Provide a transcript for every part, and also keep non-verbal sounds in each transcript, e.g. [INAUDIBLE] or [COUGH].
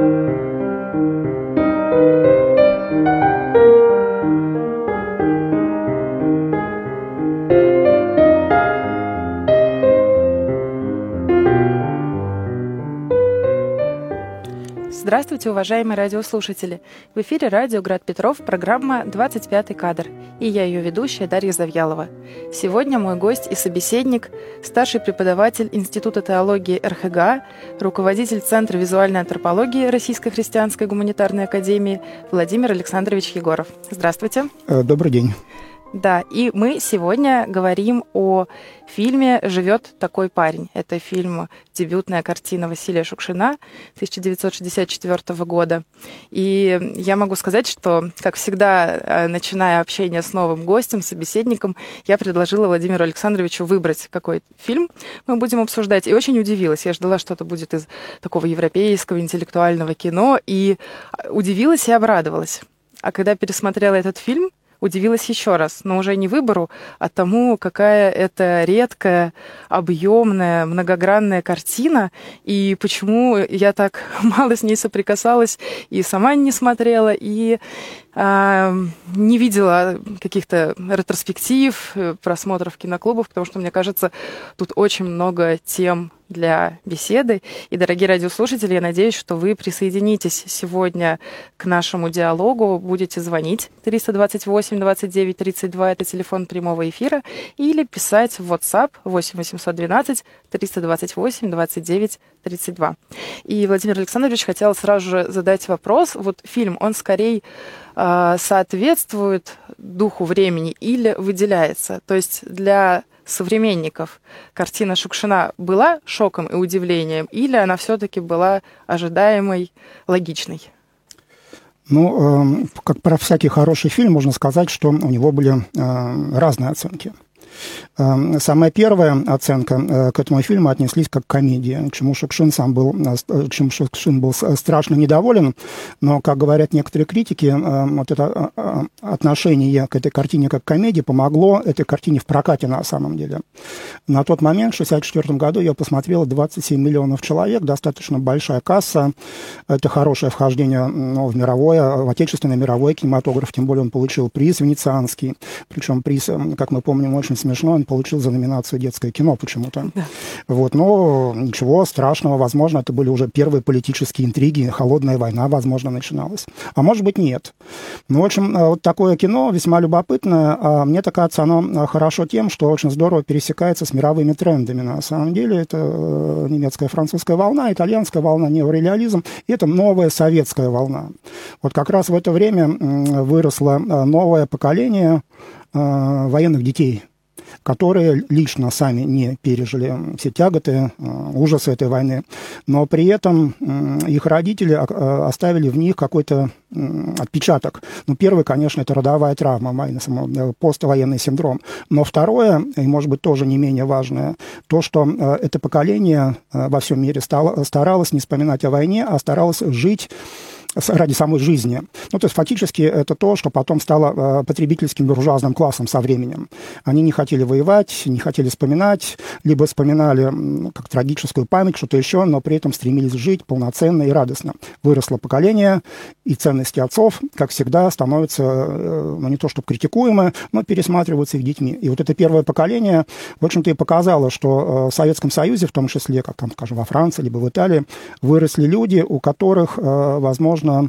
Thank you. Здравствуйте, уважаемые радиослушатели! В эфире радио «Град Петров» программа «25 кадр» и я ее ведущая Дарья Завьялова. Сегодня мой гость и собеседник, старший преподаватель Института теологии РХГА, руководитель Центра визуальной антропологии Российской христианской гуманитарной академии Владимир Александрович Егоров. Здравствуйте. Э, добрый день. Да, и мы сегодня говорим о фильме «Живет такой парень». Это фильм, дебютная картина Василия Шукшина 1964 года. И я могу сказать, что, как всегда, э, начиная общение с новым гостем, собеседником, я предложила Владимиру Александровичу выбрать какой фильм мы будем обсуждать. И очень удивилась. Я ждала, что это будет из такого европейского интеллектуального кино. И удивилась и обрадовалась. А когда пересмотрела этот фильм, удивилась еще раз, но уже не выбору, а тому, какая это редкая, объемная, многогранная картина, и почему я так [LAUGHS] мало с ней соприкасалась и сама не смотрела, и не видела каких-то ретроспектив, э, просмотров киноклубов, потому что, мне кажется, тут очень много тем для беседы. И, дорогие радиослушатели, я надеюсь, что вы присоединитесь сегодня к нашему диалогу, будете звонить 328 29 32, это телефон прямого эфира, или писать в WhatsApp 8 812 328 29 32. И Владимир Александрович хотел сразу же задать вопрос. Вот фильм, он скорее соответствует духу времени или выделяется? То есть для современников картина Шукшина была шоком и удивлением, или она все-таки была ожидаемой, логичной? Ну, э, как про всякий хороший фильм, можно сказать, что у него были э, разные оценки. Эм, самая первая оценка э, к этому фильму отнеслись как к комедии, чему Шукшин сам был, э, чем Шукшин был страшно недоволен, но, как говорят некоторые критики, э, вот это отношение к этой картине как к комедии помогло этой картине в прокате на самом деле. На тот момент, в 1964 году, ее посмотрело 27 миллионов человек, достаточно большая касса, это хорошее вхождение ну, в мировое, в отечественный мировой кинематограф, тем более он получил приз венецианский, причем приз, как мы помним, очень смешно, он получил за номинацию детское кино почему-то. Да. Вот, но ничего страшного, возможно, это были уже первые политические интриги, холодная война, возможно, начиналась. А может быть, нет. Ну, в общем, э, вот такое кино весьма любопытное. А мне так кажется, оно э, хорошо тем, что очень здорово пересекается с мировыми трендами. На самом деле, это э, немецкая французская волна, итальянская волна, неореализм, и это новая советская волна. Вот как раз в это время выросло новое поколение военных детей, которые лично сами не пережили все тяготы, э, ужасы этой войны, но при этом их родители э, оставили в них какой-то отпечаток. Ну, первый, конечно, это родовая травма, э, поствоенный синдром. Но второе, и, может быть, тоже не менее важное, то, что это поколение во всем мире старалось не вспоминать о войне, а старалось жить ради самой жизни. Ну, то есть фактически это то, что потом стало э, потребительским буржуазным классом со временем. Они не хотели воевать, не хотели вспоминать, либо вспоминали как трагическую память, что-то еще, но при этом стремились жить полноценно и радостно. Выросло поколение, и ценности отцов, как всегда, становятся, э, ну, не то чтобы критикуемы, но пересматриваются их детьми. И вот это первое поколение, в общем-то, и показало, что э, в Советском Союзе, в том числе, как там, скажем, во Франции, либо в Италии, выросли люди, у которых, возможно, svona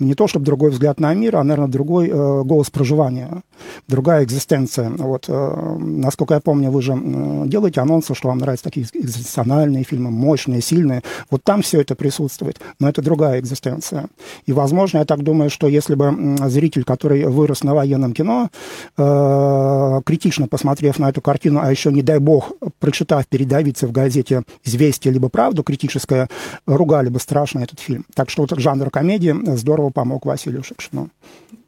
не то чтобы другой взгляд на мир, а, наверное, другой э, голос проживания, другая экзистенция. Вот, э, насколько я помню, вы же э, делаете анонсы, что вам нравятся такие экзистенциальные фильмы, мощные, сильные. Вот там все это присутствует, но это другая экзистенция. И, возможно, я так думаю, что если бы зритель, который вырос на военном кино, э, критично посмотрев на эту картину, а еще, не дай бог, прочитав передовицы в газете «Известия» либо «Правду» критическое, ругали бы страшно этот фильм. Так что вот жанр комедии здорово помог Василию Шукшину.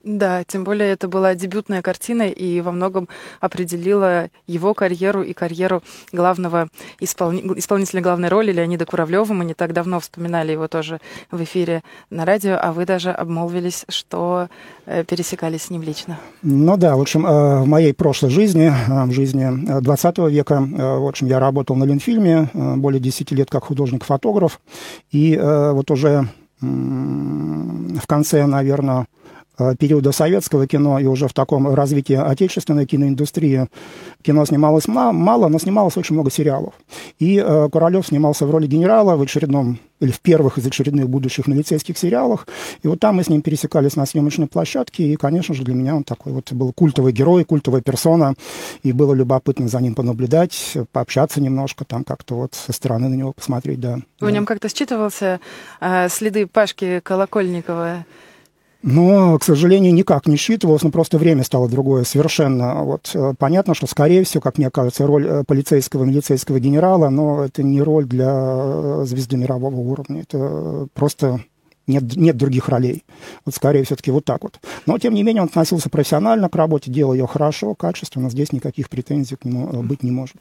Да, тем более это была дебютная картина и во многом определила его карьеру и карьеру главного исполни... исполнителя главной роли Леонида Куравлева. Мы не так давно вспоминали его тоже в эфире на радио, а вы даже обмолвились, что э, пересекались с ним лично. Ну да, в общем, э, в моей прошлой жизни, э, в жизни 20 века, в общем, я работал на Ленфильме более 10 лет как художник-фотограф, и вот уже в конце, наверное, периода советского кино и уже в таком развитии отечественной киноиндустрии кино снималось мало, но снималось очень много сериалов. И э, Куралев снимался в роли генерала в очередном или в первых из очередных будущих милицейских сериалах. И вот там мы с ним пересекались на съемочной площадке, и, конечно же, для меня он такой вот был культовый герой, культовая персона, и было любопытно за ним понаблюдать, пообщаться немножко, там как-то вот со стороны на него посмотреть, да. В да. нем как-то считывался э, следы Пашки Колокольникова? Но, к сожалению, никак не считывалось, ну просто время стало другое совершенно. Вот э, понятно, что, скорее всего, как мне кажется, роль э, полицейского, милицейского генерала, но это не роль для э, звезды мирового уровня. Это просто нет, нет других ролей. Вот скорее все-таки вот так вот. Но, тем не менее, он относился профессионально к работе, делал ее хорошо, качественно. Здесь никаких претензий к нему э, быть не может.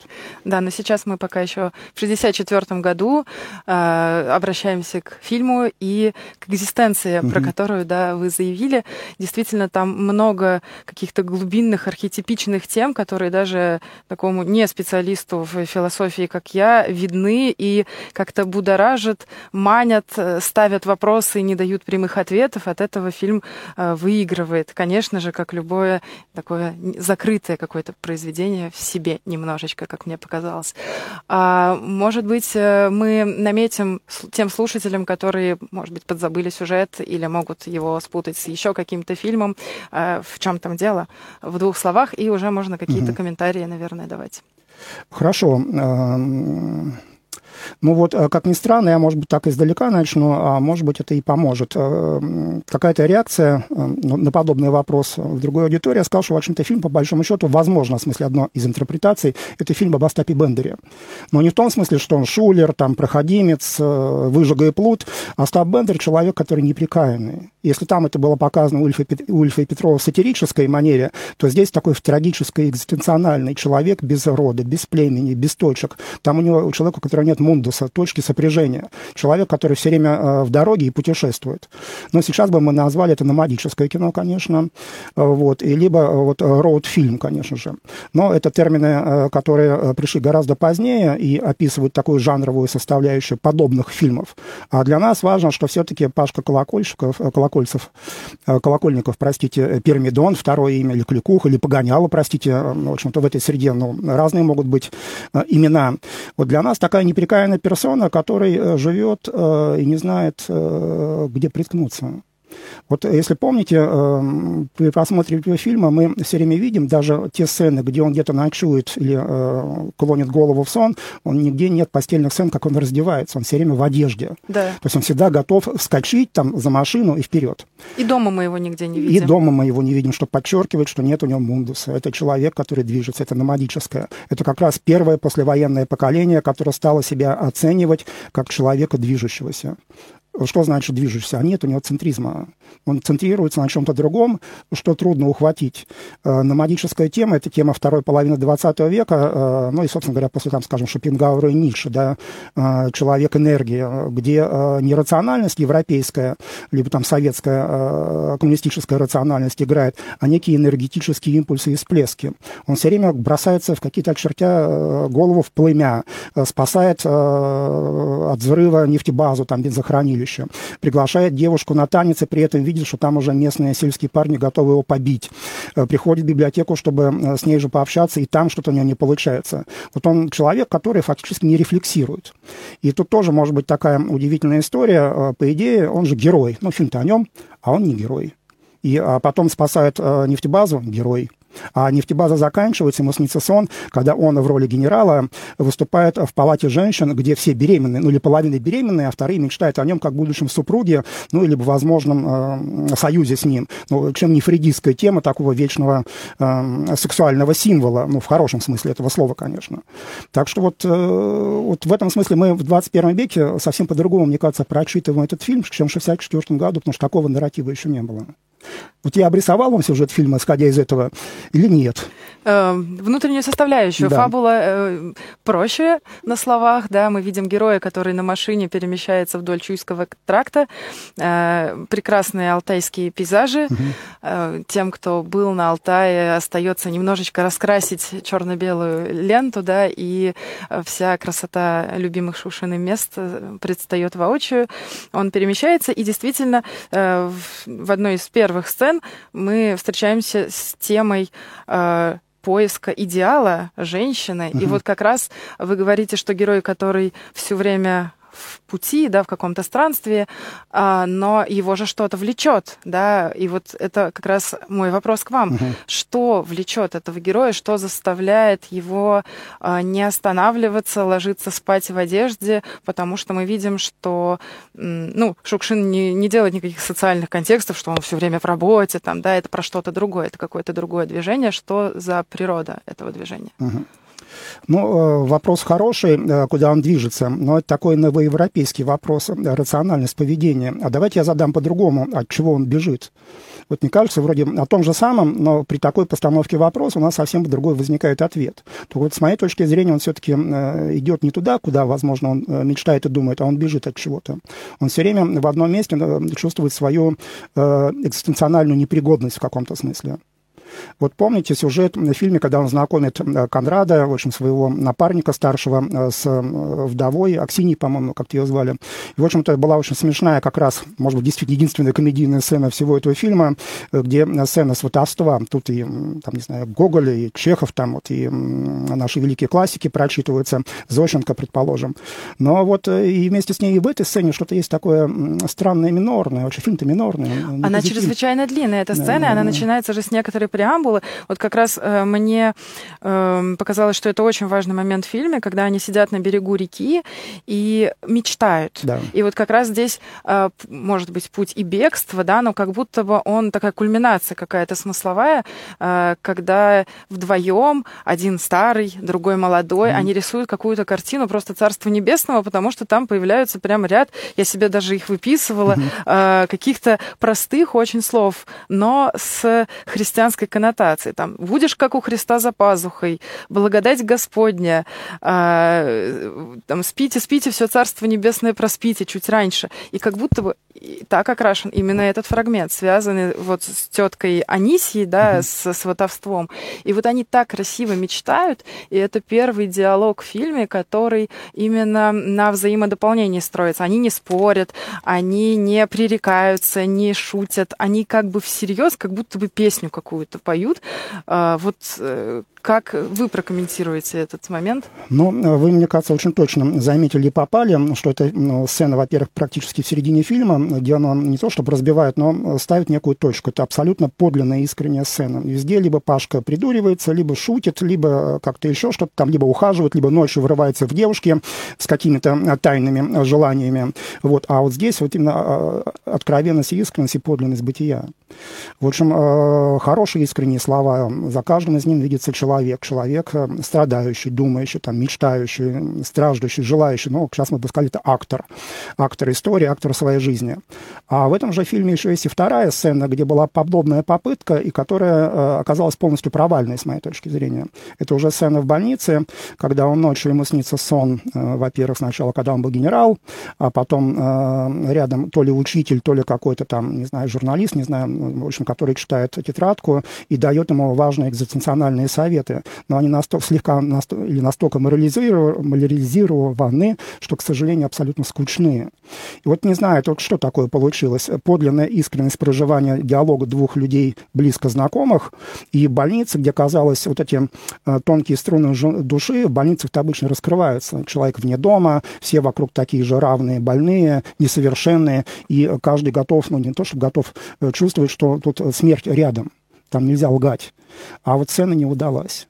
Да, но сейчас мы пока еще в 1964 году э, обращаемся к фильму и к экзистенции, угу. про которую, да, вы заявили. Действительно, там много каких-то глубинных, архетипичных тем, которые даже такому не специалисту в философии, как я, видны и как-то будоражат, манят, э, ставят вопросы вопросы и не дают прямых ответов, от этого фильм э, выигрывает. Конечно же, как любое такое закрытое какое-то произведение в себе немножечко, как мне показалось. А, может быть, э, мы наметим тем слушателям, которые, может быть, подзабыли сюжет или могут его спутать с еще каким-то фильмом, э, в чем там дело, в двух словах, и уже можно какие-то угу. комментарии, наверное, давать. Хорошо. Ну вот, э, как ни странно, я, может быть, так издалека начну, а может быть, это и поможет. Э, какая-то реакция э, ну, на подобный вопрос в другой аудитории. Я сказал, что, в общем-то, фильм, по большому счету, возможно, в смысле, одно из интерпретаций, это фильм об Остапе Бендере. Но не в том смысле, что он шулер, там, проходимец, выжига и плут. Остап Бендер — человек, который неприкаянный. Если там это было показано Ульфа, Ульфа Петрова в сатирической манере, то здесь такой трагический, экзистенциональный человек без рода, без племени, без точек. Там у него, у человека, у которого нет мундуса, точки сопряжения. Человек, который все время э, в дороге и путешествует. Но сейчас бы мы назвали это номадическое кино, конечно, э, вот, и либо э, вот роуд-фильм, конечно же. Но это термины, которые пришли гораздо позднее и описывают такую жанровую составляющую подобных фильмов. А для нас важно, что все-таки Пашка Колокольчиков, Колокольцев, Колокольников, простите, Пермидон, второе имя, или Кликух, или Погоняло, простите, в общем-то, в этой среде ну, разные могут быть имена. Вот для нас такая непрекаянная случайная персона, который э, живет э, и не знает, э, где приткнуться. Вот если помните, эм, при просмотре фильма мы все время видим даже те сцены, где он где-то ночует или э, клонит голову в сон, он нигде нет постельных сцен, как он раздевается, он все время в одежде. Да. То есть он всегда готов вскочить там за машину и вперед. И дома мы его нигде не видим. И дома мы его не видим, что подчеркивает, что нет у него мундуса. Это человек, который движется, это номадическое. Это как раз первое послевоенное поколение, которое стало себя оценивать как человека движущегося. Что значит движешься? Нет у него центризма. Он центрируется на чем-то другом, что трудно ухватить. Э, Номадическая тема – это тема второй половины 20 века, э, ну и, собственно говоря, после, там, скажем, Шопенгауэра и Ницше, да, э, человек энергии, где не рациональность европейская, либо там советская коммунистическая рациональность играет, а некие энергетические импульсы и всплески. Он все время бросается в какие-то, очертя голову в племя, спасает от взрыва нефтебазу, там, бензохранилища, училище. Приглашает девушку на танец и при этом видит, что там уже местные сельские парни готовы его побить. Э, приходит в библиотеку, чтобы э, с ней же пообщаться, и там что-то у него не получается. Вот он человек, который фактически не рефлексирует. И тут тоже может быть такая удивительная история. Э, по идее, он же герой. Ну, фильм-то о нем, а он не герой. И а потом спасает нефтебазу, герой. А нефтебаза заканчивается, ему снится сон, когда он в роли генерала выступает в палате женщин, где все беременные, ну или половина беременные, а вторые мечтают о нем как будущем супруге, ну или возможном э, союзе с ним. Ну, чем не фридистская тема такого вечного э, сексуального символа, ну в хорошем смысле этого слова, конечно. Так что вот, э, вот в этом смысле мы в 21 веке совсем по-другому, мне кажется, прочитываем этот фильм, чем в 1964 году, потому что такого нарратива еще не было. Вот я обрисовал вам сюжет фильма, исходя из этого, или нет? Э, внутреннюю составляющую. Да. Фабула э, проще на словах, да, мы видим героя, который на машине перемещается вдоль Чуйского тракта, э, прекрасные алтайские пейзажи. Угу. Э, тем, кто был на Алтае, остается немножечко раскрасить черно-белую ленту, да, и вся красота любимых Шушины мест э, предстает воочию. Он перемещается, и действительно э, в, в одной из первых сцен сцен мы встречаемся с темой э, поиска идеала женщины. Угу. И вот как раз вы говорите, что герой, который все время в пути, да, в каком-то странстве, а, но его же что-то влечет, да, и вот это как раз мой вопрос к вам. Угу. Что влечет этого героя, что заставляет его а, не останавливаться, ложиться спать в одежде, потому что мы видим, что, ну, Шукшин не, не делает никаких социальных контекстов, что он все время в работе, там, да, это про что-то другое, это какое-то другое движение, что за природа этого движения. Угу. Ну, э, вопрос хороший, э, куда он движется, но это такой новоевропейский вопрос, э, рациональность поведения. А давайте я задам по-другому, от чего он бежит. Вот мне кажется, вроде о том же самом, но при такой постановке вопроса у нас совсем другой возникает ответ. То вот с моей точки зрения он все-таки идет не туда, куда, возможно, он мечтает и думает, а он бежит от чего-то. Он все время в одном месте чувствует свою экзистенциональную непригодность в каком-то смысле. Вот помните сюжет в фильме, когда он знакомит э, Конрада, в общем, своего напарника старшего э, с э, вдовой, Аксиней, по-моему, как-то ее звали. И, в общем-то, была очень смешная как раз, может быть, действительно единственная комедийная сцена всего этого фильма, где сцена сватовства. Тут и, там, не знаю, Гоголь, и Чехов, там вот и наши великие классики прочитываются, Зощенко, предположим. Но вот и вместе с ней и в этой сцене что-то есть такое странное, минорное. Вообще фильм-то минорный. Она чрезвычайно длинная, эта сцена, да, она начинается же с некоторой преамбулы. Вот как раз э, мне э, показалось, что это очень важный момент в фильме, когда они сидят на берегу реки и мечтают. Да. И вот как раз здесь э, может быть путь и бегство, да, но как будто бы он такая кульминация какая-то смысловая, э, когда вдвоем один старый, другой молодой, mm-hmm. они рисуют какую-то картину просто Царства Небесного, потому что там появляются прям ряд, я себе даже их выписывала, mm-hmm. каких-то простых очень слов, но с христианской коннотации. Там, будешь как у Христа за пазухой, благодать Господня, э, там, спите, спите, все Царство Небесное проспите чуть раньше. И как будто бы так окрашен именно этот фрагмент, связанный вот с теткой Анисией, да, mm-hmm. с сватовством. И вот они так красиво мечтают, и это первый диалог в фильме, который именно на взаимодополнении строится. Они не спорят, они не пререкаются, не шутят, они как бы всерьез, как будто бы песню какую-то поют. А, вот э, как вы прокомментируете этот момент? Ну, вы, мне кажется, очень точно заметили и попали, что ну, сцена, во-первых, практически в середине фильма, где она не то чтобы разбивает, но ставит некую точку. Это абсолютно подлинная, искренняя сцена. Везде либо Пашка придуривается, либо шутит, либо как-то еще что-то там, либо ухаживает, либо ночью врывается в девушки с какими-то тайными желаниями. Вот. А вот здесь вот именно а, откровенность и искренность и подлинность бытия. В общем, э, хорошие искренние слова. За каждым из них видится человек. Человек э, страдающий, думающий, там, мечтающий, страждущий, желающий. Ну, сейчас мы бы сказали, это актор. Актор истории, актор своей жизни. А в этом же фильме еще есть и вторая сцена, где была подобная попытка, и которая э, оказалась полностью провальной, с моей точки зрения. Это уже сцена в больнице, когда он ночью, ему снится сон, во-первых, сначала, когда он был генерал, а потом рядом то ли учитель, то ли какой-то там, не знаю, журналист, не знаю, в общем, который читает тетрадку и дает ему важные экзистенциональные советы. Но они настолько, слегка настолько, или настолько морализированы, что, к сожалению, абсолютно скучные. И вот не знаю, только что такое получилось. Подлинная искренность проживания диалога двух людей, близко знакомых, и больницы, где, казалось, вот эти э, тонкие струны души, в больницах-то обычно раскрываются. Человек вне дома, все вокруг такие же равные, больные, несовершенные, и каждый готов, ну не то, чтобы готов э, чувствовать, что тут смерть рядом, там нельзя лгать. А вот сцена не удалась.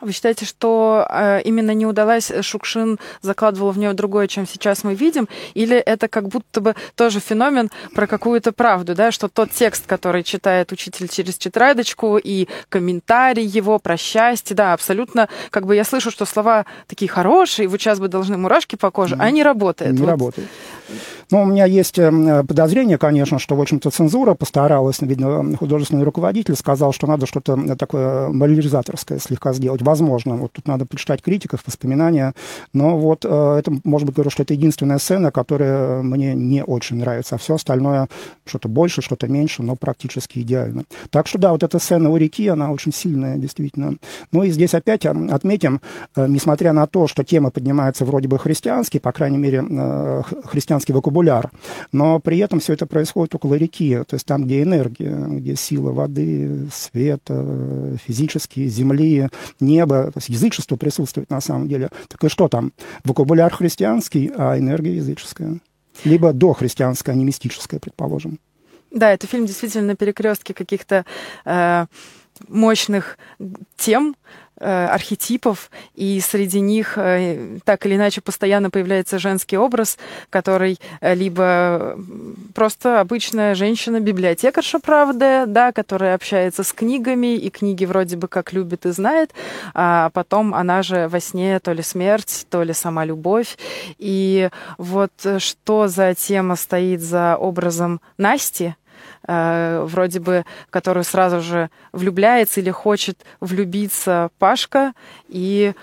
Вы считаете, что э, именно не удалась Шукшин закладывала в нее другое, чем сейчас мы видим, или это как будто бы тоже феномен про какую-то правду, да, что тот текст, который читает учитель через тетрадочку и комментарий его про счастье, да, абсолютно, как бы я слышу, что слова такие хорошие, вот сейчас бы должны мурашки по коже, mm. а не работает. Не вот. работает. Ну, у меня есть э, подозрение, конечно, что, в общем-то, цензура постаралась, видно, художественный руководитель сказал, что надо что-то такое морализаторское слегка сделать. Возможно, вот тут надо почитать критиков, воспоминания, но вот э, это, может быть, говорю, что это единственная сцена, которая мне не очень нравится, а все остальное что-то больше, что-то меньше, но практически идеально. Так что, да, вот эта сцена у реки, она очень сильная, действительно. Ну и здесь опять отметим, э, несмотря на то, что тема поднимается вроде бы христианский, по крайней мере, христианский вокабуляр. Но при этом все это происходит около реки, то есть там, где энергия, где сила воды, света, физические, земли, неба, то есть язычество присутствует на самом деле. Так и что там? Вокабуляр христианский, а энергия языческая. Либо дохристианская, а не мистическая, предположим. Да, это фильм действительно на перекрестке каких-то э, мощных тем, архетипов, и среди них э, так или иначе постоянно появляется женский образ, который э, либо просто обычная женщина-библиотекарша, правда, да, которая общается с книгами, и книги вроде бы как любит и знает, а потом она же во сне то ли смерть, то ли сама любовь. И вот что за тема стоит за образом Насти, э, вроде бы, которую сразу же влюбляется или хочет влюбиться Пашка, и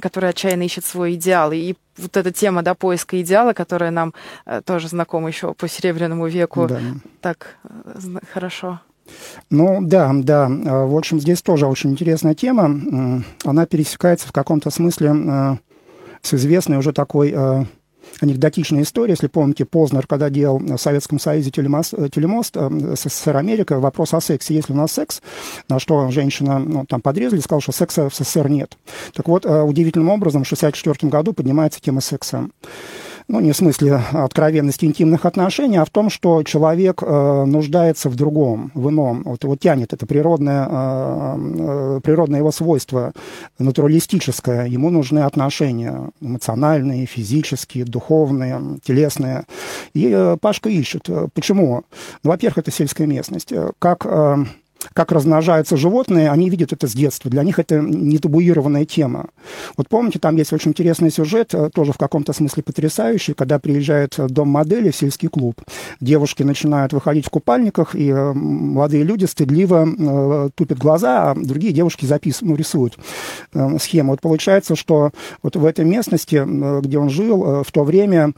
который отчаянно ищет свой идеал. И вот эта тема да, поиска идеала, которая нам э, тоже знакома еще по Серебряному веку, да. так э, хорошо. Ну да, да. В общем, здесь тоже очень интересная тема. Она пересекается в каком-то смысле с известной уже такой анекдотичная история. Если помните, Познер, когда делал в Советском Союзе телемост, э, телемост э, СССР Америка, вопрос о сексе. Есть ли у нас секс? На что женщина ну, там подрезали, сказала, что секса в СССР нет. Так вот, э, удивительным образом в 1964 году поднимается тема секса ну, не в смысле откровенности интимных отношений, а в том, что человек э, нуждается в другом, в ином. Вот его тянет, это природное, э, э, природное его свойство, натуралистическое. Ему нужны отношения эмоциональные, физические, духовные, телесные. И э, Пашка ищет. Почему? Ну, во-первых, это сельская местность. Как... Э, как размножаются животные, они видят это с детства. Для них это не табуированная тема. Вот помните, там есть очень интересный сюжет, э, тоже в каком-то смысле потрясающий, когда приезжает дом модели в сельский клуб. Девушки начинают выходить в купальниках, и э, молодые люди стыдливо э, тупят глаза, а другие девушки записывают, ну, рисуют схему. Вот получается, что вот в этой местности, где он жил, в то время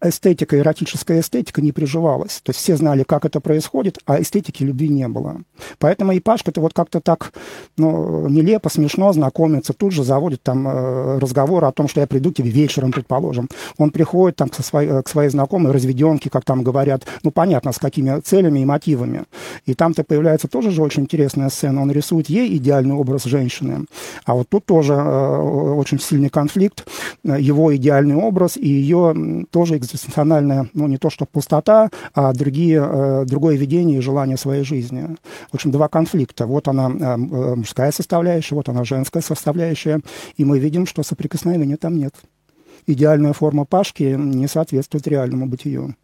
эстетика, эротическая эстетика не приживалась. То есть все знали, как это происходит, а эстетики любви не было. Поэтому и Пашка-то вот как-то так ну, нелепо, смешно знакомится, тут же заводит там э, разговор о том, что я приду к тебе вечером, предположим. Он приходит там к своей, к своей знакомой разведенке, как там говорят, ну, понятно, с какими целями и мотивами. И там-то появляется тоже же очень интересная сцена. Он рисует ей идеальный образ женщины. А вот тут тоже э, очень сильный конфликт. Его идеальный образ и ее тоже экзистенциональная, ну, не то что пустота, а другие, э, другое видение и желание своей жизни. В общем, два конфликта. Вот она э, э, мужская составляющая, вот она женская составляющая, и мы видим, что соприкосновения там нет. Идеальная форма Пашки не соответствует реальному бытию.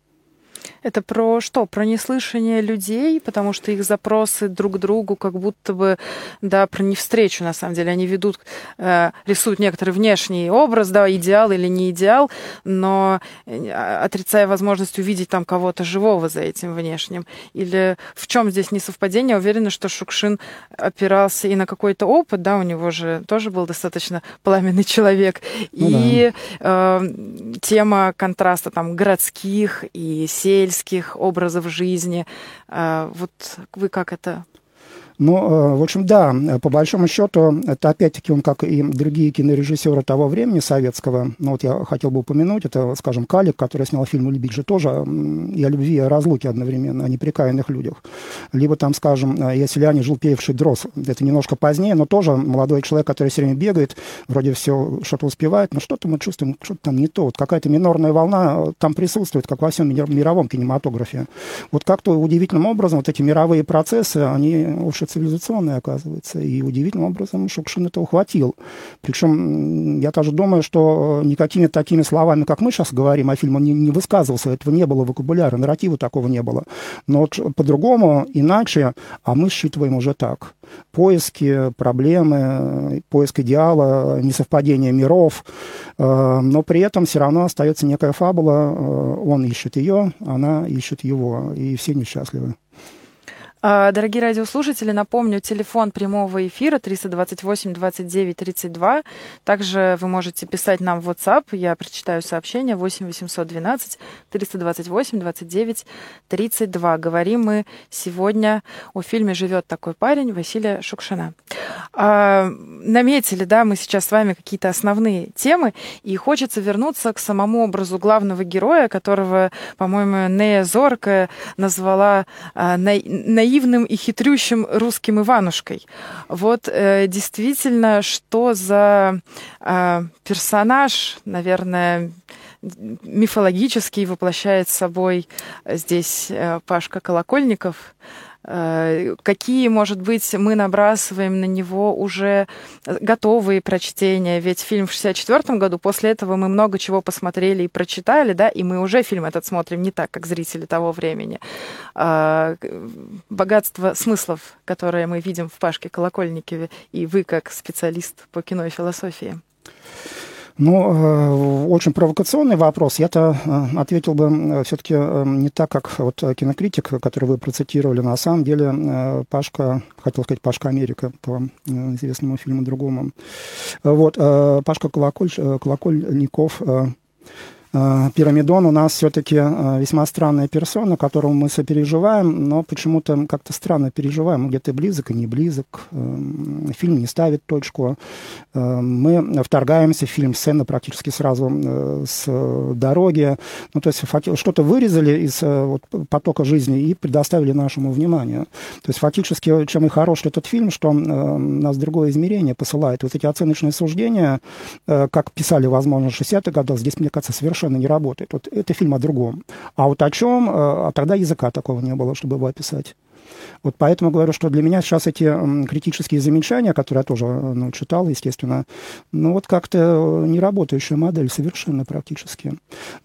Это про что? Про неслышание людей, потому что их запросы друг к другу как будто бы, да, про не встречу, на самом деле. Они ведут, э, рисуют некоторый внешний образ, да, идеал или не идеал, но э, отрицая возможность увидеть там кого-то живого за этим внешним. Или в чем здесь несовпадение? Уверена, что Шукшин опирался и на какой-то опыт, да, у него же тоже был достаточно пламенный человек. Ну, и да. э, тема контраста там городских и сельских сельских образов жизни. А, вот вы как это ну, э, в общем, да, по большому счету, это опять-таки он, как и другие кинорежиссеры того времени советского, ну вот я хотел бы упомянуть, это, скажем, Калик, который снял фильм «Любить же» тоже и о любви, и о разлуке одновременно, о неприкаянных людях. Либо там, скажем, «Я селяне, жил певший дрос». Это немножко позднее, но тоже молодой человек, который все время бегает, вроде все что-то успевает, но что-то мы чувствуем, что-то там не то. Вот какая-то минорная волна там присутствует, как во всем мировом кинематографе. Вот как-то удивительным образом вот эти мировые процессы, они ушли суперцивилизационный, оказывается. И удивительным образом Шукшин это ухватил. Причем я даже думаю, что никакими такими словами, как мы сейчас говорим о фильме, не, не высказывался. Этого не было вокабуляра, нарратива такого не было. Но по-другому, иначе, а мы считываем уже так. Поиски, проблемы, поиск идеала, несовпадение миров. Э, но при этом все равно остается некая фабула. Э, он ищет ее, она ищет его. И все несчастливы. А, дорогие радиослушатели, напомню, телефон прямого эфира 328 29 32. Также вы можете писать нам в WhatsApp. Я прочитаю сообщение 8 812 328 29 32. Говорим мы сегодня о фильме «Живет такой парень» Василия Шукшина. А, наметили, да, мы сейчас с вами какие-то основные темы, и хочется вернуться к самому образу главного героя, которого, по-моему, Нея Зорка назвала а, на, наивным и хитрющим русским Иванушкой. Вот э, действительно, что за э, персонаж, наверное, мифологический воплощает собой здесь э, Пашка Колокольников – какие, может быть, мы набрасываем на него уже готовые прочтения. Ведь фильм в 64 году, после этого мы много чего посмотрели и прочитали, да, и мы уже фильм этот смотрим не так, как зрители того времени. А, богатство смыслов, которое мы видим в Пашке Колокольникове, и вы как специалист по кино и философии. Ну, э, очень провокационный вопрос. Я-то э, ответил бы э, все-таки не так, как вот кинокритик, который вы процитировали. На самом деле Пашка, хотел сказать Пашка Америка по известному фильму другому. Вот, Пашка Колоколь, Колокольников Пирамидон у нас все-таки э, весьма странная персона, которому мы сопереживаем, но почему-то как-то странно переживаем. где-то близок и не близок. Э, фильм не ставит точку. Мы вторгаемся в фильм, сцена практически сразу с дороги. Ну, то есть что-то вырезали из вот, потока жизни и предоставили нашему вниманию. То есть фактически, чем и хорош этот фильм, что нас другое измерение посылает. Вот эти оценочные суждения, как писали, возможно, в 60-х годах, здесь, мне кажется, совершенно совершенно не работает. Вот это фильм о другом. А вот о чем, э, а тогда языка такого не было, чтобы его описать. Вот поэтому говорю, что для меня сейчас эти критические замечания, которые я тоже ну, читал, естественно, ну вот как-то неработающая модель совершенно практически.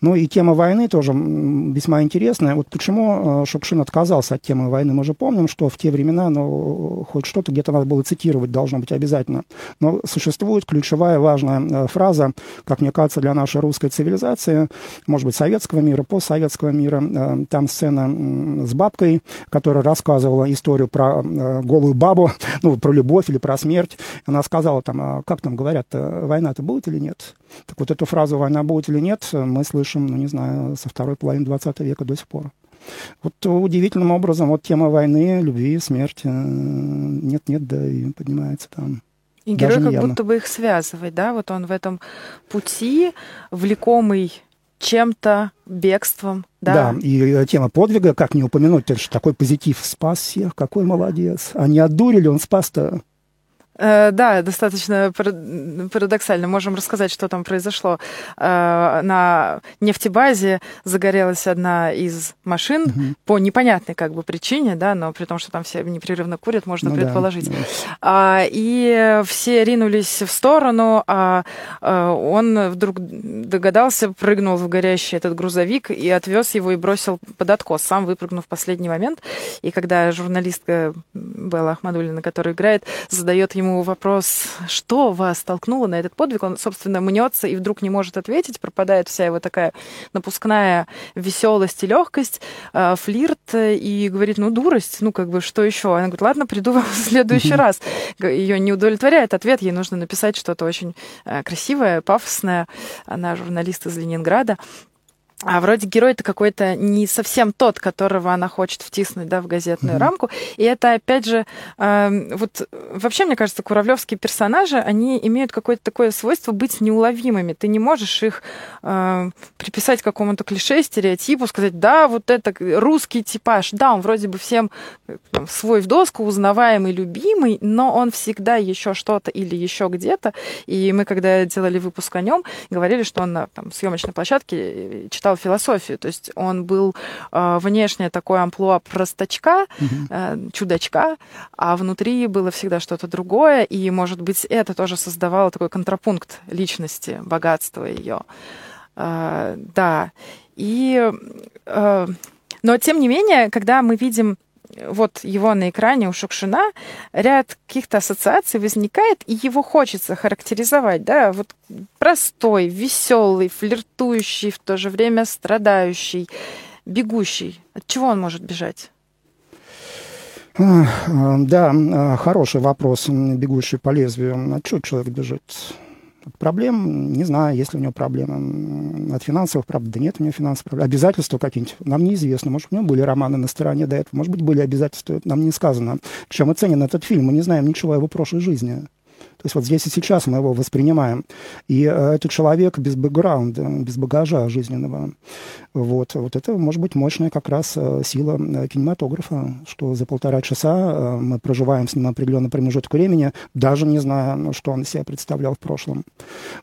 Ну и тема войны тоже весьма интересная. Вот почему э, Шукшин отказался от темы войны? Мы же помним, что в те времена, ну, хоть что-то где-то надо было цитировать, должно быть обязательно. Но существует ключевая важная э, фраза, как мне кажется, для нашей русской цивилизации, может быть, советского мира, постсоветского мира. Э, там сцена с бабкой, которая рассказывала рассказывала историю про э, голую бабу, [LAUGHS] ну, про любовь или про смерть. Она сказала там, а как там говорят, война-то будет или нет? Так вот эту фразу «война будет или нет» мы слышим, ну, не знаю, со второй половины 20 века до сих пор. Вот удивительным образом вот тема войны, любви, смерти нет-нет, да и поднимается там. И герой как будто бы их связывает, да? Вот он в этом пути, влекомый чем-то, бегством. Да. да, и э, тема подвига, как не упомянуть, это же такой позитив, спас всех, какой молодец. А не отдурили, он спас-то да, достаточно парадоксально. Можем рассказать, что там произошло. Э, на нефтебазе загорелась одна из машин угу. по непонятной как бы причине, да, но при том, что там все непрерывно курят, можно ну, предположить. Да, да. И все ринулись в сторону, а э, он вдруг догадался, прыгнул в горящий этот грузовик и отвез его и бросил под откос, сам выпрыгнув в последний момент. И когда журналистка Белла Ахмадулина, которая играет, задает ему ему вопрос, что вас толкнуло на этот подвиг, он, собственно, мнется и вдруг не может ответить, пропадает вся его такая напускная веселость и легкость, э, флирт, и говорит, ну, дурость, ну, как бы, что еще? Она говорит, ладно, приду вам в следующий раз. Ее не удовлетворяет ответ, ей нужно написать что-то очень э, красивое, пафосное. Она журналист из Ленинграда. А вроде герой-то какой-то не совсем тот, которого она хочет втиснуть да, в газетную mm-hmm. рамку. И это, опять же, э, вот вообще, мне кажется, куравлевские персонажи, они имеют какое-то такое свойство быть неуловимыми. Ты не можешь их э, приписать какому-то клише, стереотипу, сказать, да, вот это русский типаж. Да, он вроде бы всем там, свой в доску, узнаваемый, любимый, но он всегда еще что-то или еще где-то. И мы, когда делали выпуск о нем, говорили, что он на там, съемочной площадке читал изучал философию, то есть он был э, внешне такой амплуа простачка, э, чудачка, а внутри было всегда что-то другое, и, может быть, это тоже создавало такой контрапункт личности, богатства ее. Э, да, и... Но, тем не менее, когда мы видим вот его на экране у Шукшина, ряд каких-то ассоциаций возникает, и его хочется характеризовать, да, вот простой, веселый, флиртующий, в то же время страдающий, бегущий. От чего он может бежать? Да, хороший вопрос, бегущий по лезвию. От чего человек бежит? Проблем, не знаю, есть ли у него проблемы. От финансовых, правда, да нет у него финансовых проблем. Обязательства какие-нибудь нам неизвестно. Может, у него были романы на стороне до этого, может быть, были обязательства, нам не сказано. Чем оценен этот фильм, мы не знаем ничего о его прошлой жизни. То есть вот здесь и сейчас мы его воспринимаем. И э, это человек без бэкграунда, без багажа жизненного. Вот, вот это может быть мощная как раз э, сила э, кинематографа, что за полтора часа э, мы проживаем с ним определенный промежуток времени, даже не зная, ну, что он из себя представлял в прошлом.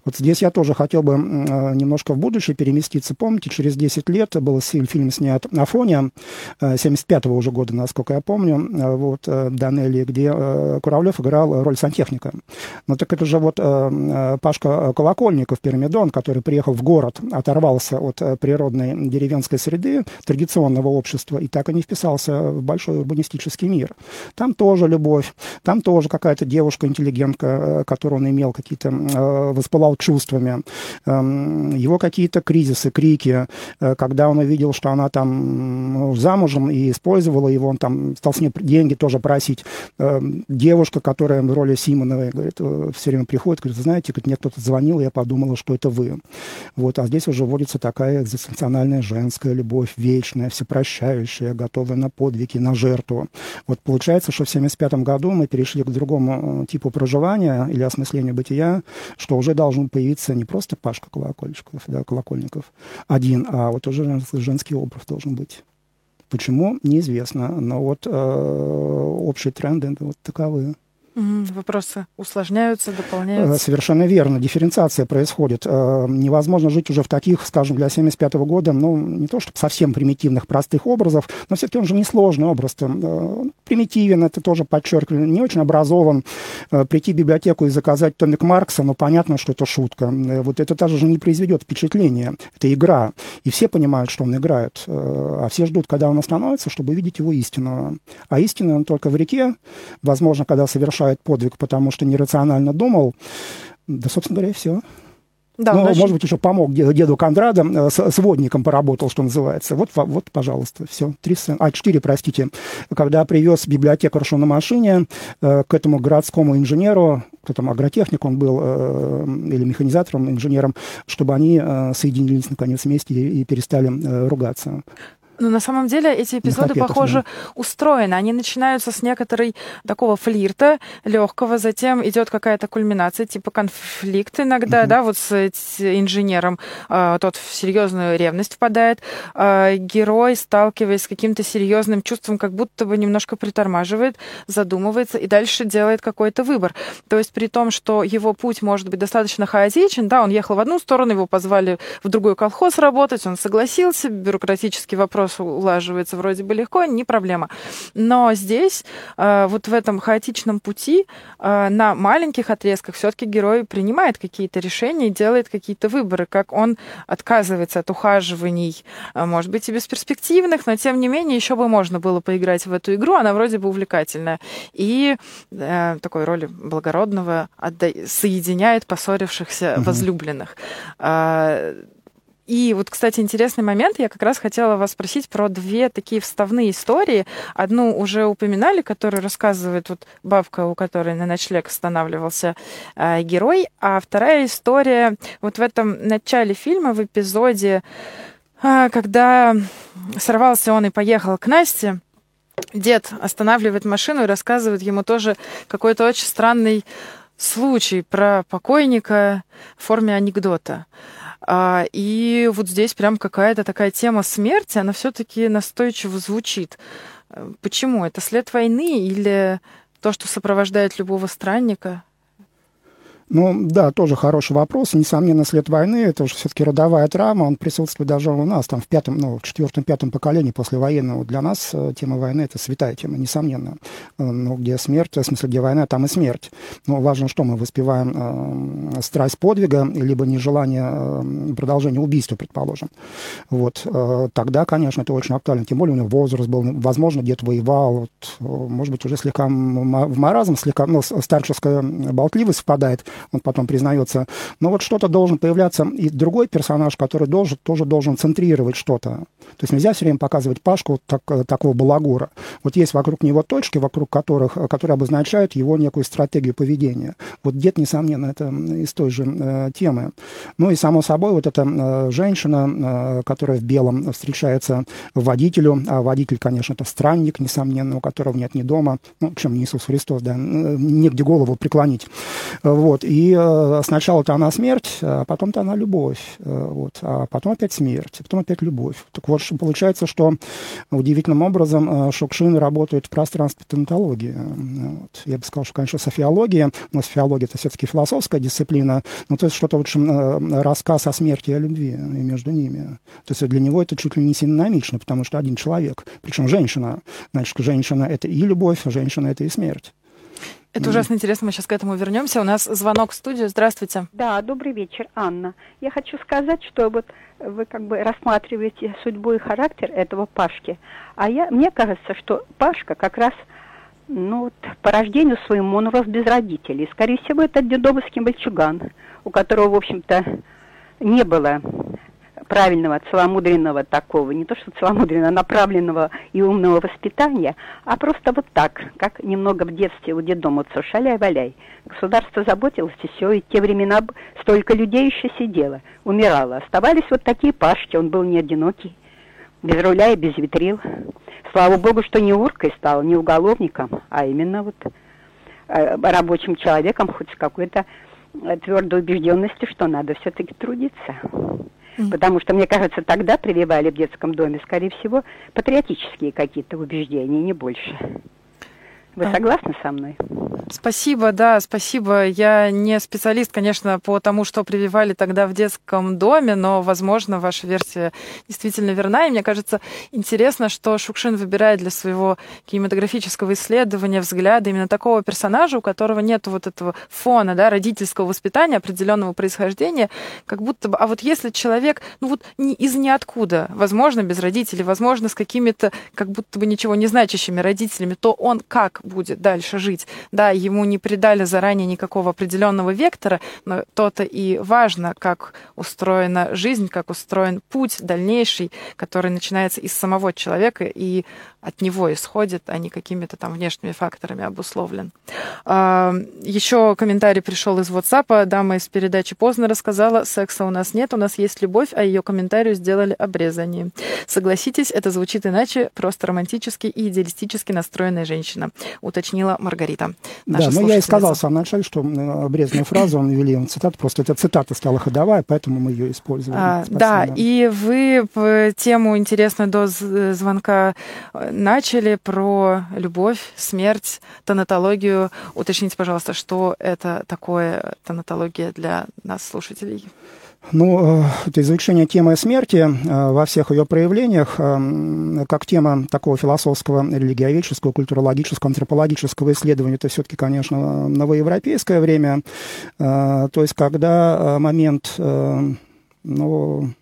Вот здесь я тоже хотел бы немножко в будущее переместиться. Помните, через 10 лет был фильм снят «Афония», 75-го уже года, насколько я помню, вот, Данелли, где Куравлев играл роль сантехника. Ну так это же вот Пашка Колокольников, Пирамидон, который приехал в город, оторвался от природной деревенской среды, традиционного общества, и так и не вписался в большой урбанистический мир. Там тоже любовь, там тоже какая-то девушка-интеллигентка, э, которую он имел какие-то, э, воспылал чувствами. Эм, его какие-то кризисы, крики, э, когда он увидел, что она там замужем и использовала его, он там стал с ней деньги тоже просить. Эм, девушка, которая в роли Симоновой, говорит, все время приходит, говорит, знаете, мне кто-то звонил, я подумала, что это вы. Вот, а здесь уже вводится такая экзистенциональная женская любовь, вечная, всепрощающая, готовая на подвиги, на жертву. Вот получается, что в 1975 году мы перешли к другому э, типу проживания или осмыслению бытия, что уже должен появиться не просто Пашка Колокольчиков, да, Колокольников один, а вот уже женский образ должен быть. Почему, неизвестно, но вот э, общие тренды вот таковы. Вопросы усложняются, дополняются. Э, совершенно верно. Дифференциация происходит. Э, невозможно жить уже в таких, скажем, для 75 -го года, ну, не то чтобы совсем примитивных, простых образов, но все-таки он же не сложный образ. Э, примитивен, это тоже подчеркивали, не очень образован. Прийти в библиотеку и заказать томик Маркса, ну, понятно, что это шутка. Вот это даже же не произведет впечатление. Это игра. И все понимают, что он играет. А все ждут, когда он остановится, чтобы видеть его истинного. А истинный он только в реке, возможно, когда совершает совершает подвиг, потому что нерационально думал. Да, собственно говоря, и все. Да, ну, значит... может быть, еще помог деду, деду Кондрадо, э, с, с водником поработал, что называется. Вот, вот пожалуйста, все. Три сцены. А, четыре, простите. Когда привез библиотекаршу на машине э, к этому городскому инженеру, кто там, агротехник он был, э, или механизатором, инженером, чтобы они э, соединились, наконец, вместе и, и перестали э, ругаться. Ну, на самом деле эти эпизоды, похоже, да. устроены. Они начинаются с некоторой такого флирта легкого, затем идет какая-то кульминация, типа конфликт иногда, mm-hmm. да, вот с, с инженером. Э, тот в серьезную ревность впадает. Э, герой, сталкиваясь с каким-то серьезным чувством, как будто бы немножко притормаживает, задумывается и дальше делает какой-то выбор. То есть при том, что его путь может быть достаточно хаотичен, да, он ехал в одну сторону, его позвали в другой колхоз работать, он согласился, бюрократический вопрос вопрос улаживается вроде бы легко, не проблема. Но здесь, э, вот в этом хаотичном пути, э, на маленьких отрезках все-таки герой принимает какие-то решения, делает какие-то выборы, как он отказывается от ухаживаний, э, может быть, и бесперспективных, но тем не менее еще бы можно было поиграть в эту игру, она вроде бы увлекательная. И э, такой роли благородного отда... соединяет поссорившихся угу. возлюбленных. И вот, кстати, интересный момент. Я как раз хотела вас спросить про две такие вставные истории. Одну уже упоминали, которую рассказывает вот бабка, у которой на ночлег останавливался э, герой. А вторая история вот в этом начале фильма, в эпизоде, э, когда сорвался он и поехал к Насте, дед останавливает машину и рассказывает ему тоже какой-то очень странный случай про покойника в форме анекдота. А, и вот здесь прям какая-то такая тема смерти, она все-таки настойчиво звучит. Э, почему? Это след войны или то, что сопровождает любого странника? Ну, да, тоже хороший вопрос. Несомненно, след войны, это уже все-таки родовая травма, он присутствует даже у нас, там, в пятом, ну, в четвертом-пятом поколении послевоенного. Для нас э, тема войны – это святая тема, несомненно. Э, ну, где смерть, в смысле, где война, там и смерть. Но важно, что мы воспеваем э, страсть подвига, либо нежелание э, продолжения убийства, предположим. Вот. Э, тогда, конечно, это очень актуально. Тем более у него возраст был, возможно, где-то воевал, вот, э, может быть, уже слегка в маразм, слегка, ну, старческая болтливость впадает, он потом признается. Но вот что-то должен появляться и другой персонаж, который должен, тоже должен центрировать что-то. То есть нельзя все время показывать Пашку так, такого балагура. Вот есть вокруг него точки, вокруг которых, которые обозначают его некую стратегию поведения. Вот дед, несомненно, это из той же э, темы. Ну и, само собой, вот эта э, женщина, э, которая в белом встречается водителю, а водитель, конечно, это странник, несомненно, у которого нет ни дома, ну, чем не Иисус Христос, да, негде голову преклонить. Вот. И э, сначала-то она смерть, а потом-то она любовь. Э, вот. А потом опять смерть, а потом опять любовь. Так вот, получается, что удивительным образом э, Шукшин работает в пространстве тонатологии. Вот. Я бы сказал, что, конечно, софиология, но софиология это все-таки философская дисциплина, но то есть что-то, в общем, рассказ о смерти и о любви между ними. То есть для него это чуть ли не синономично, потому что один человек, причем женщина. Значит, женщина — это и любовь, женщина — это и смерть. Это ужасно интересно, мы сейчас к этому вернемся. У нас звонок в студию. Здравствуйте. Да, добрый вечер, Анна. Я хочу сказать, что вот вы как бы рассматриваете судьбу и характер этого Пашки. А я, мне кажется, что Пашка как раз ну, вот, по рождению своему он рос без родителей. Скорее всего, это дедовский мальчуган, у которого, в общем-то, не было правильного, целомудренного такого, не то что целомудренного, направленного и умного воспитания, а просто вот так, как немного в детстве у дедома шаляй-валяй. Государство заботилось, и все, и те времена столько людей еще сидело, умирало. Оставались вот такие пашки, он был не одинокий, без руля и без витрил. Слава богу, что не уркой стал, не уголовником, а именно вот э, рабочим человеком, хоть с какой-то э, твердой убежденностью, что надо все-таки трудиться. Потому что, мне кажется, тогда прививали в детском доме, скорее всего, патриотические какие-то убеждения, не больше. Вы согласны со мной? Спасибо, да, спасибо. Я не специалист, конечно, по тому, что прививали тогда в детском доме, но, возможно, ваша версия действительно верна. И мне кажется интересно, что Шукшин выбирает для своего кинематографического исследования взгляда именно такого персонажа, у которого нет вот этого фона, да, родительского воспитания, определенного происхождения, как будто бы... А вот если человек, ну вот из ниоткуда, возможно, без родителей, возможно, с какими-то как будто бы ничего не значащими родителями, то он как будет дальше жить? Да, ему не придали заранее никакого определенного вектора, но то-то и важно, как устроена жизнь, как устроен путь дальнейший, который начинается из самого человека и от него исходит, а не какими-то там внешними факторами обусловлен. А, Еще комментарий пришел из WhatsApp. Дама из передачи поздно рассказала, секса у нас нет, у нас есть любовь, а ее комментарию сделали обрезание. Согласитесь, это звучит иначе, просто романтически и идеалистически настроенная женщина, уточнила Маргарита. Да, ну я и сказал в самом начале, что обрезанную фразу он ввели в цитату, просто эта цитата стала ходовая, поэтому мы ее использовали. А, да, и вы тему интересную до звонка начали про любовь, смерть, тонатологию. Уточните, пожалуйста, что это такое тонатология для нас, слушателей? Ну, э, это изучение темы смерти э, во всех ее проявлениях, э, как тема такого философского, религиоведческого, культурологического, антропологического исследования, это все-таки, конечно, новоевропейское время. То есть, когда момент ну,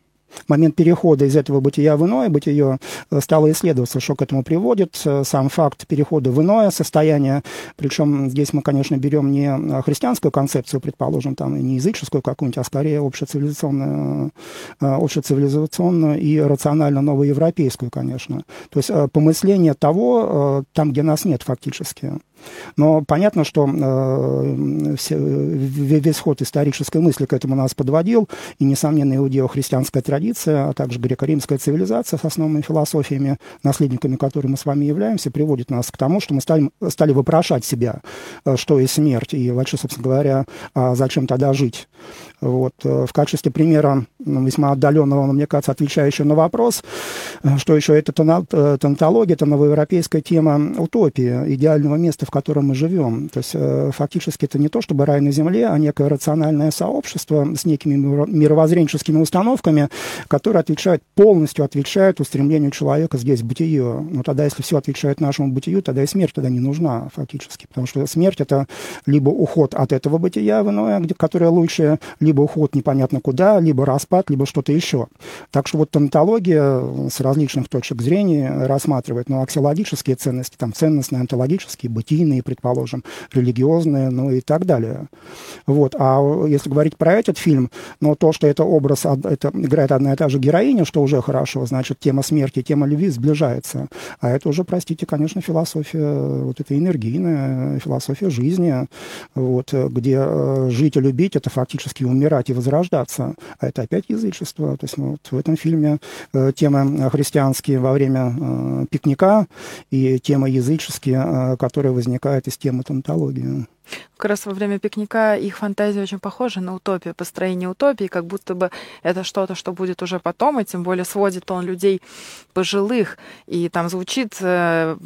момент перехода из этого бытия в иное бытие э, стало исследоваться, что к этому приводит. Э, сам факт перехода в иное состояние, причем здесь мы, конечно, берем не э, христианскую концепцию, предположим, там, и не языческую какую-нибудь, а скорее общецивилизационную, общецивилизационную и рационально новоевропейскую, конечно. То есть помысление того, там, где нас нет фактически. Но понятно, что э, все, весь ход исторической мысли к этому нас подводил, и, несомненно, иудео-христианская традиция, а также греко-римская цивилизация с основными философиями, наследниками которой мы с вами являемся, приводит нас к тому, что мы стали, стали вопрошать себя, э, что есть смерть, и вообще, собственно говоря, а зачем тогда жить. Вот. Э, в качестве примера ну, весьма отдаленного, мне кажется, отвечающего на вопрос, э, что еще это тонатология, это новоевропейская тема утопии, идеального места в котором мы живем. То есть э, фактически это не то, чтобы рай на земле, а некое рациональное сообщество с некими мировоззренческими установками, которые отвечают, полностью отвечают устремлению человека здесь, в бытие. Но тогда, если все отвечает нашему бытию, тогда и смерть тогда не нужна фактически. Потому что смерть — это либо уход от этого бытия в иное, которое лучше, либо уход непонятно куда, либо распад, либо что-то еще. Так что вот тонатология с различных точек зрения рассматривает, ну, аксиологические ценности, там, ценностные, онтологические, бытийные, предположим, религиозные, ну и так далее. Вот. А если говорить про этот фильм, ну, то, что это образ, это играет одна и та же героиня, что уже хорошо, значит, тема смерти, тема любви сближается. А это уже, простите, конечно, философия, вот эта энергийная философия жизни, вот, где э, жить и любить — это фактически умирать и возрождаться. А это опять язычество. То есть ну, вот в этом фильме э, темы христианские во время э, пикника и темы языческие, э, которые возникают из темы тонатологии. Как раз во время пикника их фантазия очень похожа на утопию, построение утопии, как будто бы это что-то, что будет уже потом, и тем более сводит он людей пожилых. И там звучит э,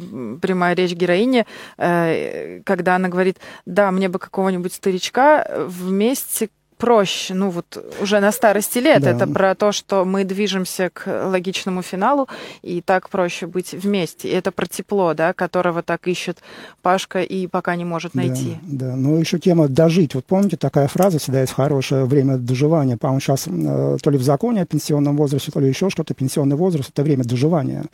прямая речь героини, э, когда она говорит, да, мне бы какого-нибудь старичка вместе проще, ну вот уже на старости лет. Да. Это про то, что мы движемся к логичному финалу, и так проще быть вместе. И это про тепло, да, которого так ищет Пашка и пока не может найти. Да, да. ну еще тема «дожить». Вот помните, такая фраза всегда есть хорошее время доживания. По-моему, сейчас э, то ли в законе о пенсионном возрасте, то ли еще что-то. Пенсионный возраст – это время доживания.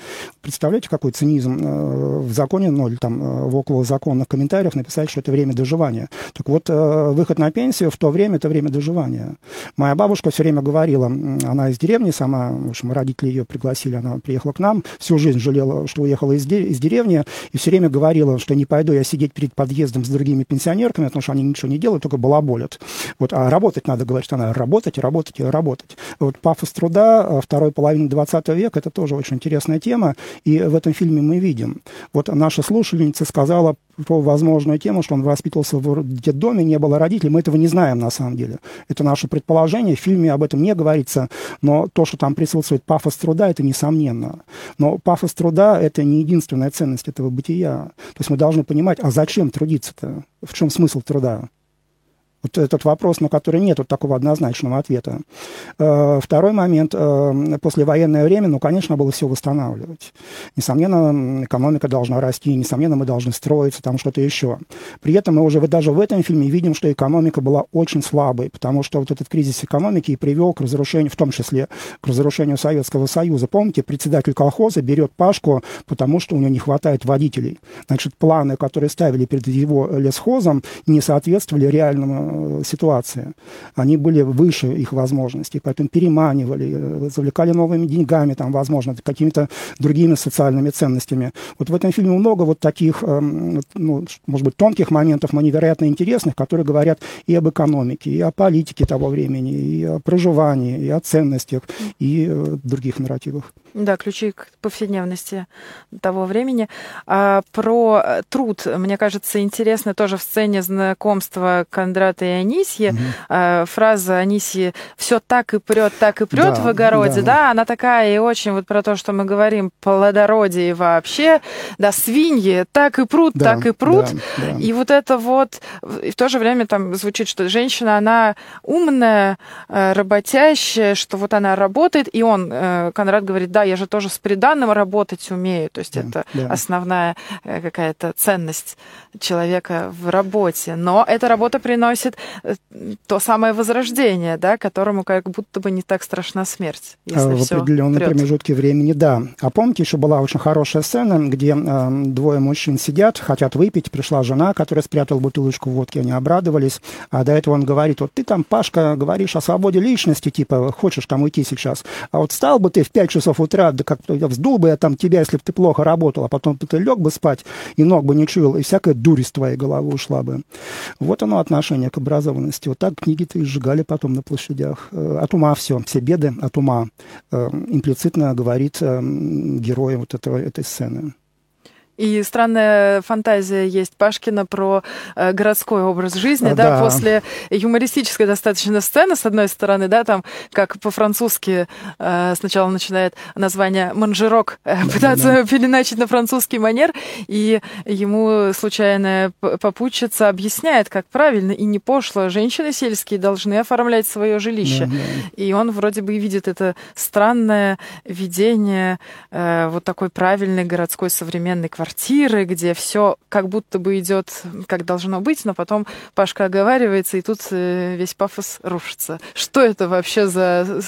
Представляете, какой цинизм э, в законе, ну или там э, в около законных комментариях написать, что это время доживания. Так вот, выход на пенсию в то время – это время доживания выживания. Моя бабушка все время говорила, она из деревни сама, в общем, родители ее пригласили, она приехала к нам, всю жизнь жалела, что уехала из, де- из деревни, и все время говорила, что не пойду я сидеть перед подъездом с другими пенсионерками, потому что они ничего не делают, только балаболят. Вот, а работать надо, говорит она, работать, работать и работать. Вот пафос труда э, второй половины 20 века, это тоже очень интересная тема, и в этом фильме мы видим. Вот наша слушательница сказала про возможную тему, что он воспитывался в детдоме, не было родителей. Мы этого не знаем на самом деле. Это наше предположение. В фильме об этом не говорится, но то, что там присутствует пафос труда, это несомненно. Но пафос труда – это не единственная ценность этого бытия. То есть мы должны понимать, а зачем трудиться-то? В чем смысл труда? Вот этот вопрос, на который нет вот такого однозначного ответа. Э, второй момент. Э, послевоенное время, ну, конечно, было все восстанавливать. Несомненно, экономика должна расти, несомненно, мы должны строиться, там что-то еще. При этом мы уже даже в этом фильме видим, что экономика была очень слабой, потому что вот этот кризис экономики и привел к разрушению, в том числе к разрушению Советского Союза. Помните, председатель колхоза берет Пашку, потому что у него не хватает водителей. Значит, планы, которые ставили перед его лесхозом, не соответствовали реальному Э, ситуации. Они были выше их возможностей, поэтому переманивали, э, завлекали новыми деньгами, там, возможно, какими-то другими социальными ценностями. Вот в этом фильме много вот таких, эм, ну, может быть, тонких моментов, но невероятно интересных, которые говорят и об экономике, и о политике того времени, и о проживании, и о ценностях, и э, других нарративах. Да, ключи к повседневности того времени. А про труд, мне кажется, интересно тоже в сцене знакомства Кондрата и Анисьи. Угу. А, фраза Анисьи «все так и прет, так и прет да, в огороде», да. да, она такая и очень вот про то, что мы говорим, плодородие вообще, да, свиньи так и прут, да, так и прут. Да, да. И вот это вот, и в то же время там звучит, что женщина, она умная, э, работящая, что вот она работает, и он, э, Конрад говорит, да, я же тоже с приданным работать умею. То есть да, это да. основная э, какая-то ценность человека в работе. Но эта работа приносит э, то самое возрождение, да, которому как будто бы не так страшна смерть. Если в определенном промежутке времени, да. А помните, еще была очень хорошая сцена, где э, двое мужчин сидят, хотят выпить, пришла жена, которая спрятала бутылочку водки, они обрадовались, а до этого он говорит, вот ты там, Пашка, говоришь о свободе личности, типа, хочешь там уйти сейчас, а вот стал бы ты в 5 часов утра, да как вздул бы я там тебя, если бы ты плохо работал, а потом бы ты лег бы спать, и ног бы не чуял, и всякая дурь из твоей головы ушла бы. Вот оно отношение к образованности. Вот так книги-то и сжигали потом на площадях. Э, от ума все, все беды от ума. Э, имплицитно говорит э, герой вот этого, этой сцены. И странная фантазия есть Пашкина про э, городской образ жизни, да, да, после юмористической достаточно сцены, с одной стороны, да, там, как по-французски э, сначала начинает название «манжерок» э, пытаться да, да. переначить на французский манер, и ему случайная попутчица объясняет, как правильно и не пошло женщины сельские должны оформлять свое жилище. Да, да. И он вроде бы видит это странное видение э, вот такой правильной городской современной квартиры, квартиры, где все как будто бы идет, как должно быть, но потом Пашка оговаривается, и тут э, весь пафос рушится. Что это вообще за...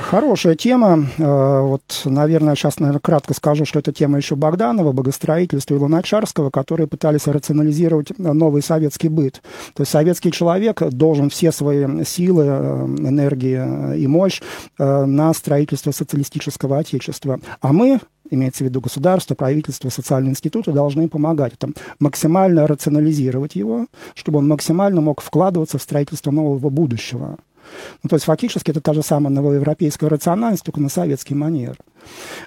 Хорошая тема. Э, вот, наверное, сейчас, наверное, кратко скажу, что это тема еще Богданова, богостроительства и Луначарского, которые пытались рационализировать новый советский быт. То есть советский человек должен все свои силы, э, энергии и мощь на строительство социалистического отечества. А мы имеется в виду государство, правительство, социальные институты, должны помогать. Это максимально рационализировать его, чтобы он максимально мог вкладываться в строительство нового будущего. Ну, то есть фактически это та же самая новоевропейская рациональность, только на советский манер.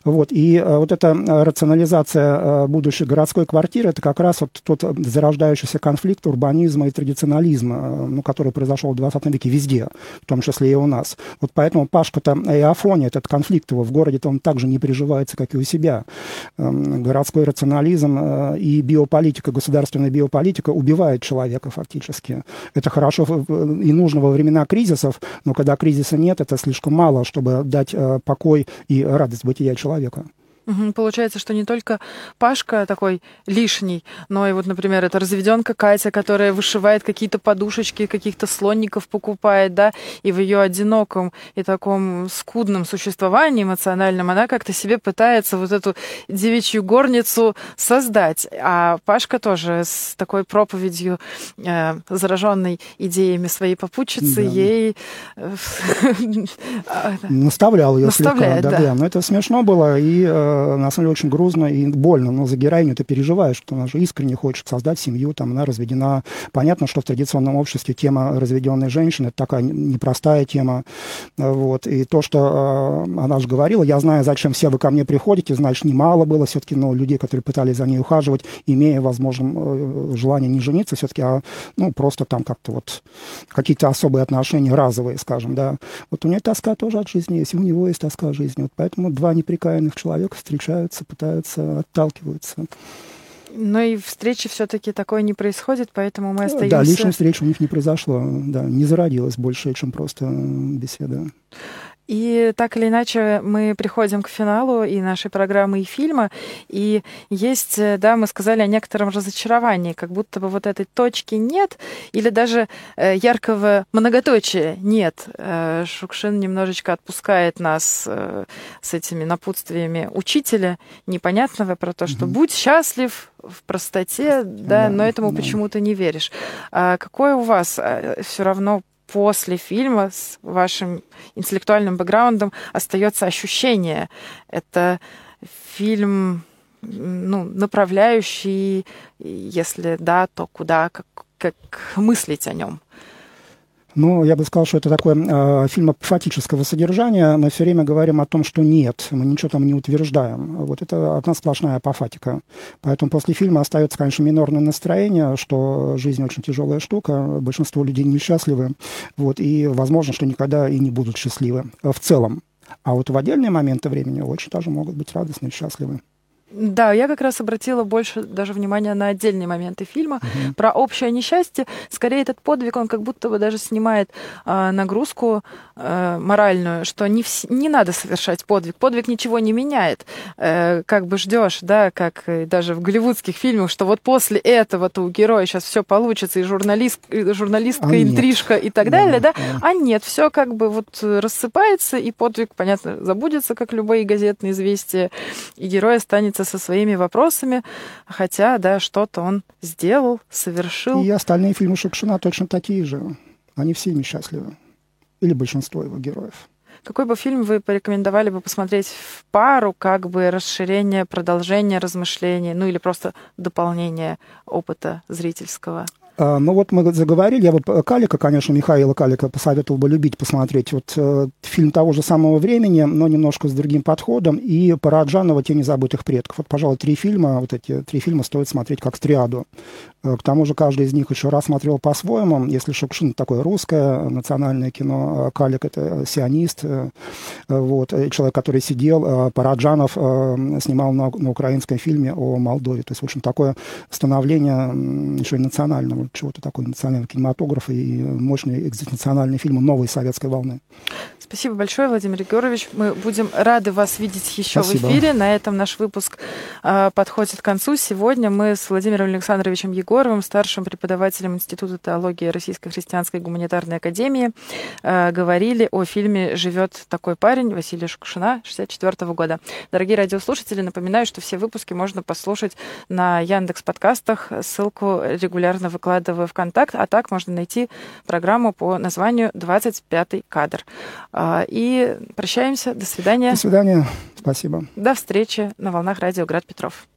Вот. И э, вот эта э, рационализация э, будущей городской квартиры, это как раз вот тот зарождающийся конфликт урбанизма и традиционализма, ну, который произошел в 20 веке везде, в том числе и у нас. Вот поэтому Пашка-то и Афония, этот конфликт его в городе-то он также не приживается, как и у себя. Эм, городской рационализм и биополитика, государственная биополитика убивает человека фактически. Это хорошо и нужно во времена кризисов, но когда кризиса нет, это слишком мало, чтобы дать покой и радость бытия человека. Получается, что не только Пашка такой лишний, но и вот, например, это разведенка Катя, которая вышивает какие-то подушечки, каких-то слонников покупает, да, и в ее одиноком и таком скудном существовании эмоциональном она как-то себе пытается вот эту девичью горницу создать. А Пашка тоже с такой проповедью, э, зараженной идеями своей попутчицы, да. ей... Э, [LAUGHS] Наставлял ее слегка. Да, да. Но это смешно было, и э, на самом деле очень грустно и больно, но за героиню ты переживаешь, что она же искренне хочет создать семью, там она разведена. Понятно, что в традиционном обществе тема разведенной женщины это такая непростая тема, вот, и то, что э, она же говорила, я знаю, зачем все вы ко мне приходите, значит, немало было все-таки, но людей, которые пытались за ней ухаживать, имея, возможно, э, желание не жениться все-таки, а, ну, просто там как-то вот какие-то особые отношения разовые, скажем, да. Вот у нее тоска тоже от жизни есть, у него есть тоска жизни, вот поэтому два неприкаянных человека встречаются, пытаются, отталкиваются. Но и встречи все-таки такое не происходит, поэтому мы остаемся... Да, личной встречи у них не произошло, да, не зародилось больше, чем просто беседа. И так или иначе мы приходим к финалу и нашей программы, и фильма. И есть, э, да, мы сказали о некотором разочаровании, как будто бы вот этой точки нет, или даже э, яркого многоточия нет. Э, Шукшин немножечко отпускает нас с этими напутствиями учителя непонятного про то, что будь счастлив в простоте, да, да но этому да. почему-то не веришь. А какое у вас все равно после фильма с вашим интеллектуальным бэкграундом остается ощущение. Это фильм ну, направляющий, если да, то куда, как, как мыслить о нем. Ну, я бы сказал, что это такое э, фильм апофатического содержания. Мы все время говорим о том, что нет, мы ничего там не утверждаем. Вот это одна сплошная апофатика. Поэтому после фильма остается, конечно, минорное настроение, что жизнь очень тяжелая штука, большинство людей несчастливы, вот, и возможно, что никогда и не будут счастливы в целом. А вот в отдельные моменты времени очень даже могут быть радостны и счастливы. Да, я как раз обратила больше даже внимания на отдельные моменты фильма угу. про общее несчастье. Скорее, этот подвиг, он как будто бы даже снимает э, нагрузку э, моральную, что не, вс- не надо совершать подвиг. Подвиг ничего не меняет. Э, как бы ждешь, да, как даже в голливудских фильмах, что вот после этого-то у героя сейчас все получится, и журналист, и журналистка, а интрижка нет. и так далее, да? да? А нет, все как бы вот рассыпается, и подвиг, понятно, забудется, как любые газетные известия, и герой останется со своими вопросами, хотя, да, что-то он сделал, совершил. И остальные фильмы Шукшина точно такие же. Они все несчастливы. Или большинство его героев. Какой бы фильм вы порекомендовали бы посмотреть в пару, как бы расширение, продолжение размышлений, ну или просто дополнение опыта зрительского? А, ну вот мы заговорили, я бы Калика, конечно, Михаила Калика посоветовал бы любить посмотреть. Вот э, фильм того же самого времени, но немножко с другим подходом, и Параджанова «Тени забытых предков». Вот, пожалуй, три фильма, вот эти три фильма стоит смотреть как триаду. Э, к тому же каждый из них еще раз смотрел по-своему. Если Шукшин такое русское национальное кино, а Калик это сионист, э, вот, человек, который сидел, Параджанов снимал на, на украинском фильме о Молдове. То есть, в общем, такое становление еще и национального чего-то такого национального кинематографа и мощные экзистенциональные фильмы новой советской волны. Спасибо большое, Владимир Егорович. Мы будем рады вас видеть еще Спасибо. в эфире. На этом наш выпуск э, подходит к концу. Сегодня мы с Владимиром Александровичем Егоровым, старшим преподавателем Института теологии Российской христианской гуманитарной академии, э, говорили о фильме «Живет такой парень» Василия Шукшина 64 года. Дорогие радиослушатели, напоминаю, что все выпуски можно послушать на Яндекс подкастах. Ссылку регулярно выкладываю в контакт, а так можно найти программу по названию «25 кадр». А, и прощаемся. До свидания. До свидания. Спасибо. До встречи на волнах радио Град Петров.